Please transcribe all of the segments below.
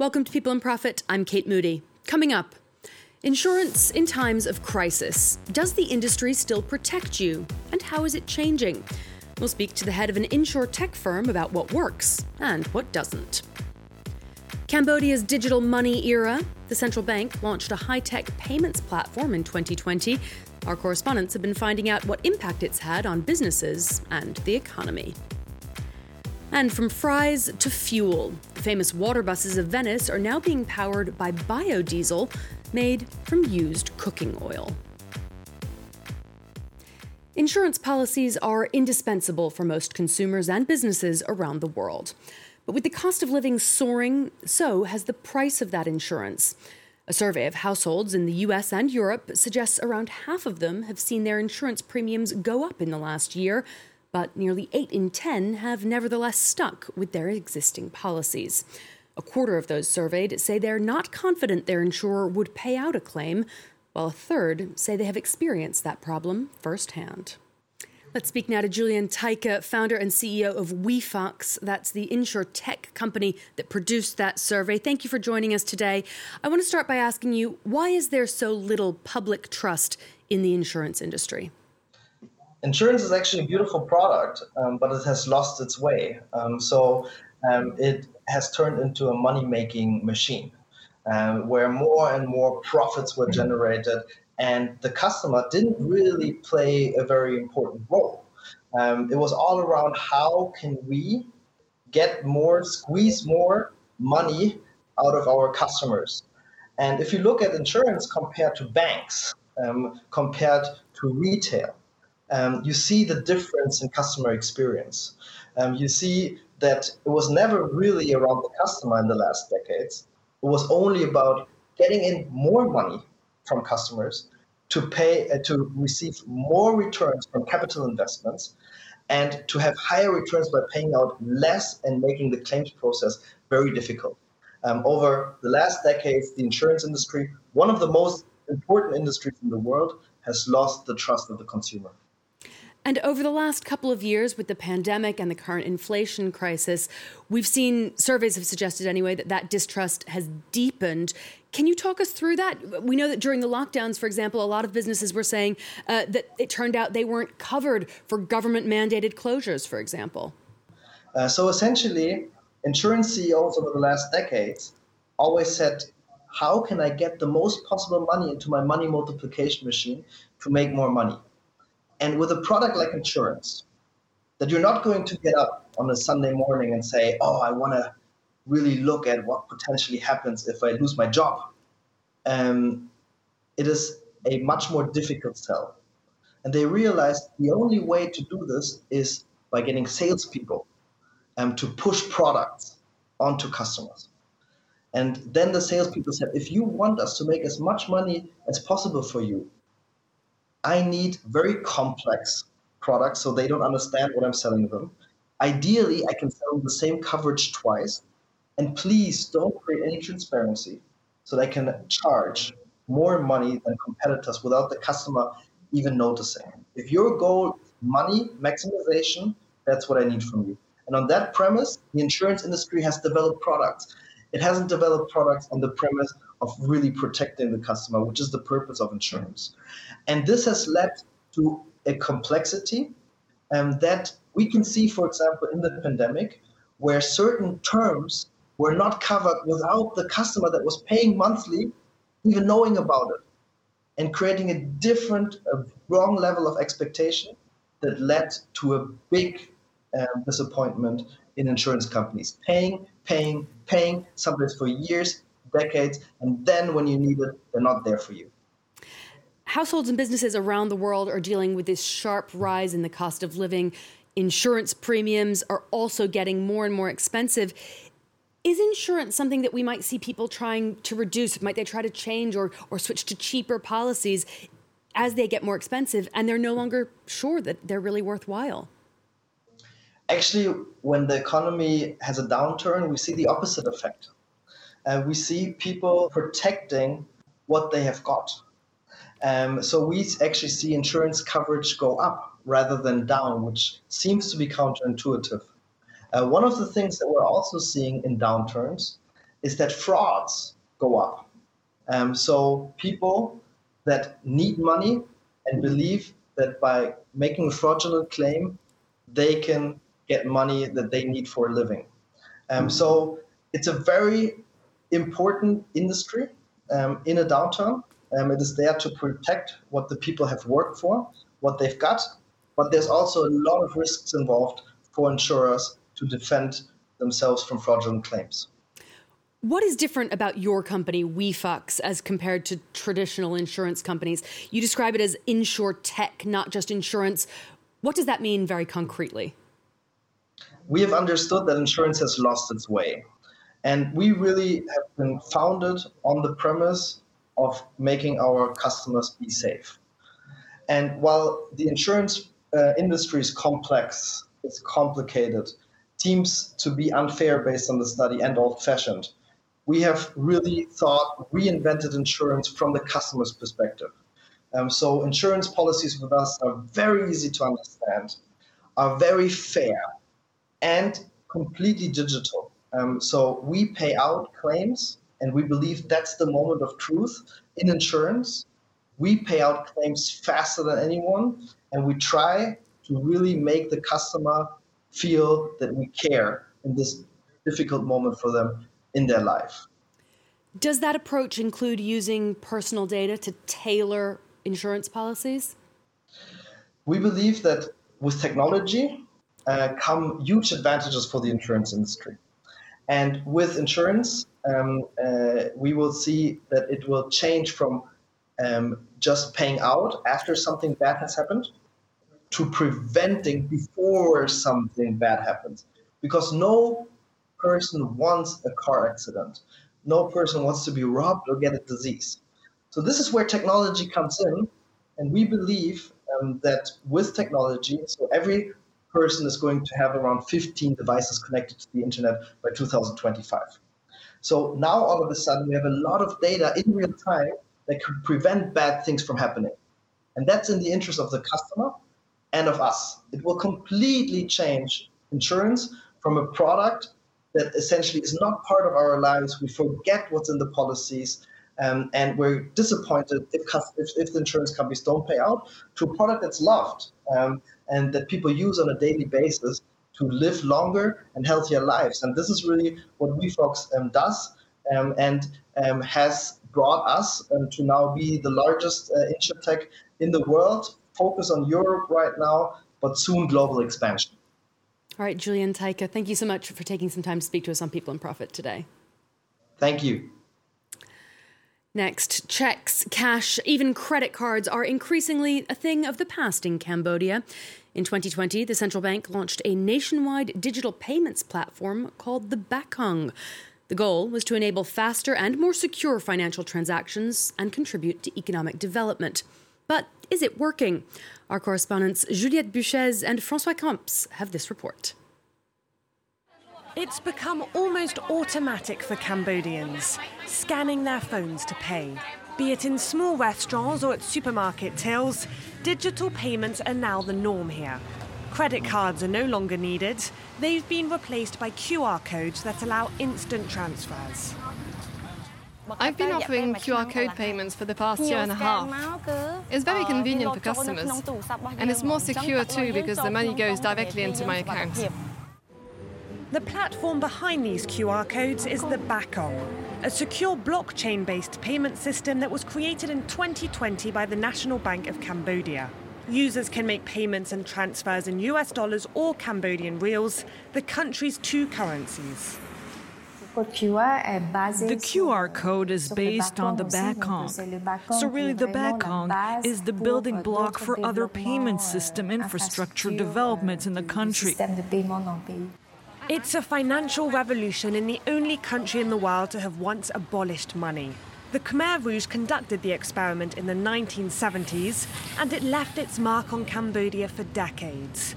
Welcome to People and Profit. I'm Kate Moody. Coming up, insurance in times of crisis. Does the industry still protect you? And how is it changing? We'll speak to the head of an insure tech firm about what works and what doesn't. Cambodia's digital money era. The central bank launched a high tech payments platform in 2020. Our correspondents have been finding out what impact it's had on businesses and the economy. And from fries to fuel, the famous water buses of Venice are now being powered by biodiesel made from used cooking oil. Insurance policies are indispensable for most consumers and businesses around the world. But with the cost of living soaring, so has the price of that insurance. A survey of households in the US and Europe suggests around half of them have seen their insurance premiums go up in the last year, but nearly 8 in 10 have nevertheless stuck with their existing policies. A quarter of those surveyed say they're not confident their insurer would pay out a claim, while a third say they have experienced that problem firsthand. Let's speak now to Julian Teike, founder and CEO of WeFox. That's the insure tech company that produced that survey. Thank you for joining us today. I want to start by asking you why is there so little public trust in the insurance industry? Insurance is actually a beautiful product, um, but it has lost its way. Um, so um, it has turned into a money making machine um, where more and more profits were generated, and the customer didn't really play a very important role. Um, it was all around how can we get more, squeeze more money out of our customers. And if you look at insurance compared to banks, um, compared to retail, um, you see the difference in customer experience. Um, you see that it was never really around the customer in the last decades. It was only about getting in more money from customers to pay uh, to receive more returns from capital investments and to have higher returns by paying out less and making the claims process very difficult. Um, over the last decades, the insurance industry, one of the most important industries in the world, has lost the trust of the consumer. And over the last couple of years, with the pandemic and the current inflation crisis, we've seen surveys have suggested anyway that that distrust has deepened. Can you talk us through that? We know that during the lockdowns, for example, a lot of businesses were saying uh, that it turned out they weren't covered for government mandated closures, for example. Uh, so essentially, insurance CEOs over the last decades always said, How can I get the most possible money into my money multiplication machine to make more money? And with a product like insurance, that you're not going to get up on a Sunday morning and say, oh, I want to really look at what potentially happens if I lose my job. Um, it is a much more difficult sell. And they realized the only way to do this is by getting salespeople um, to push products onto customers. And then the salespeople said, if you want us to make as much money as possible for you, I need very complex products so they don't understand what I'm selling them. Ideally, I can sell them the same coverage twice. And please don't create any transparency so they can charge more money than competitors without the customer even noticing. If your goal is money maximization, that's what I need from you. And on that premise, the insurance industry has developed products. It hasn't developed products on the premise of really protecting the customer, which is the purpose of insurance. And this has led to a complexity um, that we can see, for example, in the pandemic, where certain terms were not covered without the customer that was paying monthly even knowing about it and creating a different, a wrong level of expectation that led to a big um, disappointment in insurance companies. Paying, paying, paying, sometimes for years, decades, and then when you need it, they're not there for you. Households and businesses around the world are dealing with this sharp rise in the cost of living. Insurance premiums are also getting more and more expensive. Is insurance something that we might see people trying to reduce? Might they try to change or, or switch to cheaper policies as they get more expensive and they're no longer sure that they're really worthwhile? Actually, when the economy has a downturn, we see the opposite effect uh, we see people protecting what they have got. Um, so we actually see insurance coverage go up rather than down, which seems to be counterintuitive. Uh, one of the things that we're also seeing in downturns is that frauds go up. Um, so people that need money and believe that by making a fraudulent claim, they can get money that they need for a living. Um, so it's a very important industry um, in a downturn. Um, it is there to protect what the people have worked for, what they've got, but there's also a lot of risks involved for insurers to defend themselves from fraudulent claims. What is different about your company, WeFox, as compared to traditional insurance companies? You describe it as insure tech, not just insurance. What does that mean very concretely? We have understood that insurance has lost its way. And we really have been founded on the premise of making our customers be safe. And while the insurance uh, industry is complex, it's complicated, seems to be unfair based on the study and old fashioned we have really thought, reinvented insurance from the customer's perspective. Um, so insurance policies with us are very easy to understand, are very fair, and completely digital. Um, so we pay out claims, and we believe that's the moment of truth in insurance. We pay out claims faster than anyone, and we try to really make the customer feel that we care in this difficult moment for them in their life. Does that approach include using personal data to tailor insurance policies? We believe that with technology uh, come huge advantages for the insurance industry. And with insurance, um, uh, we will see that it will change from um, just paying out after something bad has happened to preventing before something bad happens. Because no person wants a car accident. No person wants to be robbed or get a disease. So this is where technology comes in, and we believe um, that with technology, so every person is going to have around 15 devices connected to the internet by 2025. So now all of a sudden we have a lot of data in real time that could prevent bad things from happening. And that's in the interest of the customer and of us. It will completely change insurance from a product that essentially is not part of our lives. We forget what's in the policies. Um, and we're disappointed if, if, if, the insurance companies don't pay out to a product that's loved um, and that people use on a daily basis to live longer and healthier lives. And this is really what WeFox um, does um, and um, has brought us um, to now be the largest uh, insurtech in the world, focus on Europe right now, but soon global expansion. All right, Julian Teike, thank you so much for taking some time to speak to us on People and Profit today. Thank you. Next, checks, cash, even credit cards are increasingly a thing of the past in Cambodia. In 2020, the central bank launched a nationwide digital payments platform called the Bakong. The goal was to enable faster and more secure financial transactions and contribute to economic development. But is it working? Our correspondents Juliette Buchez and Francois Camps have this report. It's become almost automatic for Cambodians, scanning their phones to pay. Be it in small restaurants or at supermarket tills, digital payments are now the norm here. Credit cards are no longer needed, they've been replaced by QR codes that allow instant transfers. I've been offering QR code payments for the past year and a half. It's very convenient for customers, and it's more secure too because the money goes directly into my account. The platform behind these QR codes is the Bakong, a secure blockchain based payment system that was created in 2020 by the National Bank of Cambodia. Users can make payments and transfers in US dollars or Cambodian riels, the country's two currencies. The QR code is based on the Bakong. So really the Bakong is the building block for other payment system infrastructure developments in the country. It's a financial revolution in the only country in the world to have once abolished money. The Khmer Rouge conducted the experiment in the 1970s, and it left its mark on Cambodia for decades.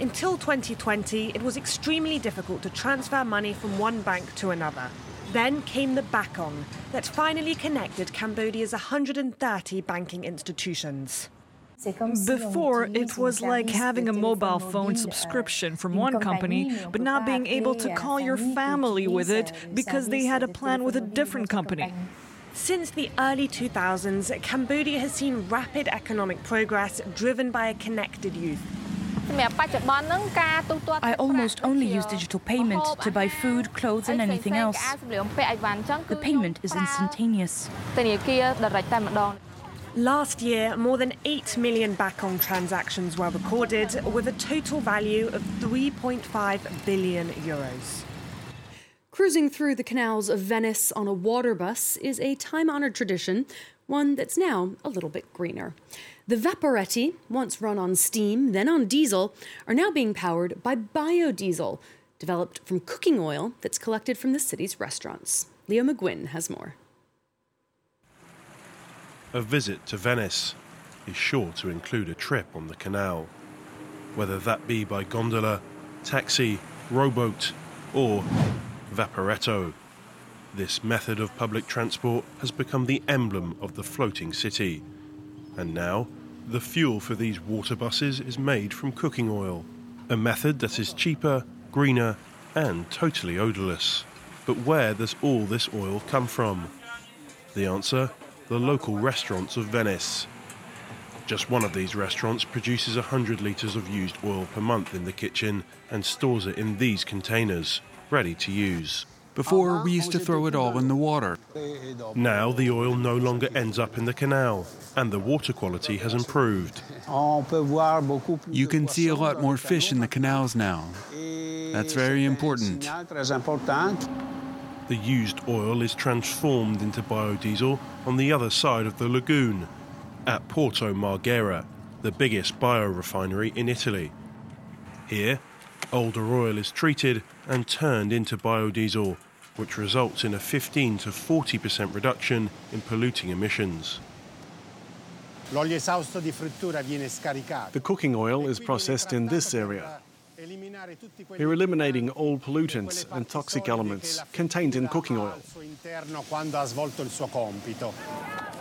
Until 2020, it was extremely difficult to transfer money from one bank to another. Then came the Bakong that finally connected Cambodia's 130 banking institutions. Before, it was like having a mobile phone subscription from one company, but not being able to call your family with it because they had a plan with a different company. Since the early 2000s, Cambodia has seen rapid economic progress driven by a connected youth. I almost only use digital payment to buy food, clothes, and anything else. The payment is instantaneous. Last year, more than 8 million Bakong transactions were recorded with a total value of 3.5 billion euros. Cruising through the canals of Venice on a water bus is a time honored tradition, one that's now a little bit greener. The Vaporetti, once run on steam, then on diesel, are now being powered by biodiesel, developed from cooking oil that's collected from the city's restaurants. Leo McGuinn has more. A visit to Venice is sure to include a trip on the canal, whether that be by gondola, taxi, rowboat, or vaporetto. This method of public transport has become the emblem of the floating city. And now, the fuel for these water buses is made from cooking oil, a method that is cheaper, greener, and totally odourless. But where does all this oil come from? The answer the local restaurants of Venice. Just one of these restaurants produces 100 litres of used oil per month in the kitchen and stores it in these containers, ready to use. Before, we used to throw it all in the water. Now, the oil no longer ends up in the canal, and the water quality has improved. You can see a lot more fish in the canals now. That's very important. The used oil is transformed into biodiesel on the other side of the lagoon, at Porto Marghera, the biggest biorefinery in Italy. Here, older oil is treated and turned into biodiesel, which results in a 15 to 40% reduction in polluting emissions. The cooking oil is processed in this area. We're eliminating all pollutants and toxic elements contained in cooking oil.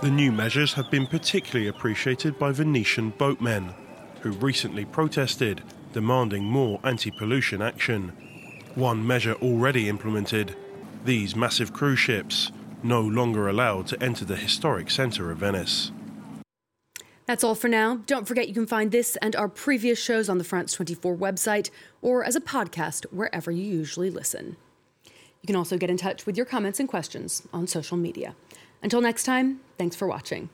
The new measures have been particularly appreciated by Venetian boatmen, who recently protested, demanding more anti pollution action. One measure already implemented these massive cruise ships no longer allowed to enter the historic centre of Venice. That's all for now. Don't forget you can find this and our previous shows on the France 24 website or as a podcast wherever you usually listen. You can also get in touch with your comments and questions on social media. Until next time, thanks for watching.